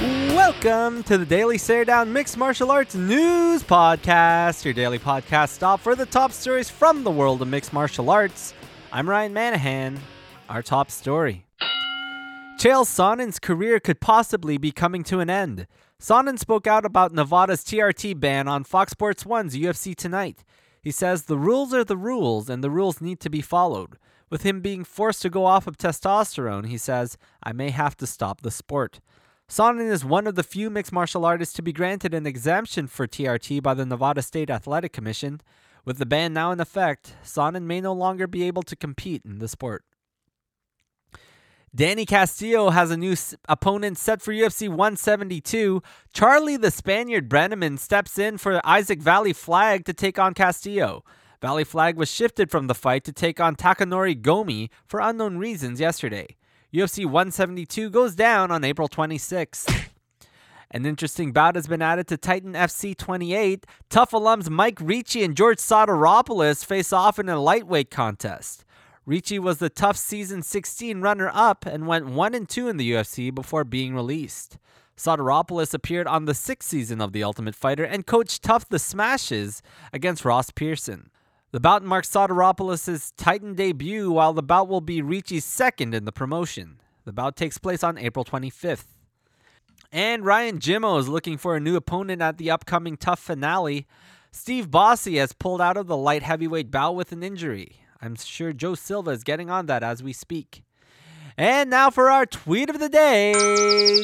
Welcome to the Daily Stare Down Mixed Martial Arts News Podcast, your daily podcast stop for the top stories from the world of mixed martial arts. I'm Ryan Manahan. Our top story. Chael Sonnen's career could possibly be coming to an end. Sonnen spoke out about Nevada's TRT ban on Fox Sports 1's UFC Tonight. He says the rules are the rules and the rules need to be followed. With him being forced to go off of testosterone, he says, I may have to stop the sport. Sonnen is one of the few mixed martial artists to be granted an exemption for TRT by the Nevada State Athletic Commission. With the ban now in effect, Sonnen may no longer be able to compete in the sport. Danny Castillo has a new opponent set for UFC 172. Charlie the Spaniard Brenneman steps in for Isaac Vallie-Flagg to take on Castillo. Vallie-Flagg was shifted from the fight to take on Takanori Gomi for unknown reasons yesterday. UFC 172 goes down on April 26th. An interesting bout has been added to Titan FC 28. TUF alums Mike Ricci and George Sotiropoulos face off in a lightweight contest. Ricci was the TUF Season 16 runner up and went 1 and 2 in the UFC before being released. Sotiropoulos appeared on the sixth season of The Ultimate Fighter and coached TUF the Smashes against Ross Pearson. The bout marks Sotiropoulos' Titan debut, while the bout will be Ricci's second in the promotion. The bout takes place on April 25th. And Ryan Jimmo is looking for a new opponent at the upcoming TUF finale. Steve Bossé has pulled out of the light heavyweight bout with an injury. I'm sure Joe Silva is getting on that as we speak. And now for our tweet of the day.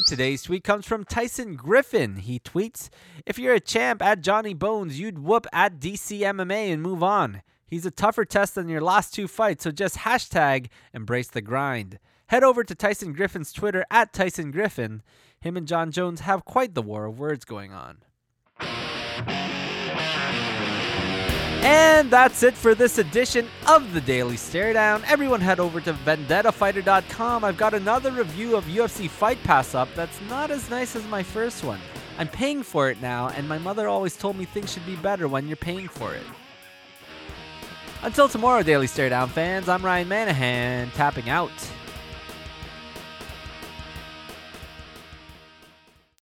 Today's tweet comes from Tyson Griffin. He tweets If you're a champ at Johnny Bones, you'd whoop at DC MMA and move on. He's a tougher test than your last two fights, so just hashtag embrace the grind. Head over to Tyson Griffin's Twitter at Tyson Griffin. Him and John Jones have quite the war of words going on. And that's it for this edition of the Daily Stare Down. Everyone head over to VendettaFighter.com. I've got another review of UFC Fight Pass up that's not as nice as my first one. I'm paying for it now, and my mother always told me things should be better when you're paying for it. Until tomorrow, Daily Stare Down fans, I'm Ryan Manahan, tapping out.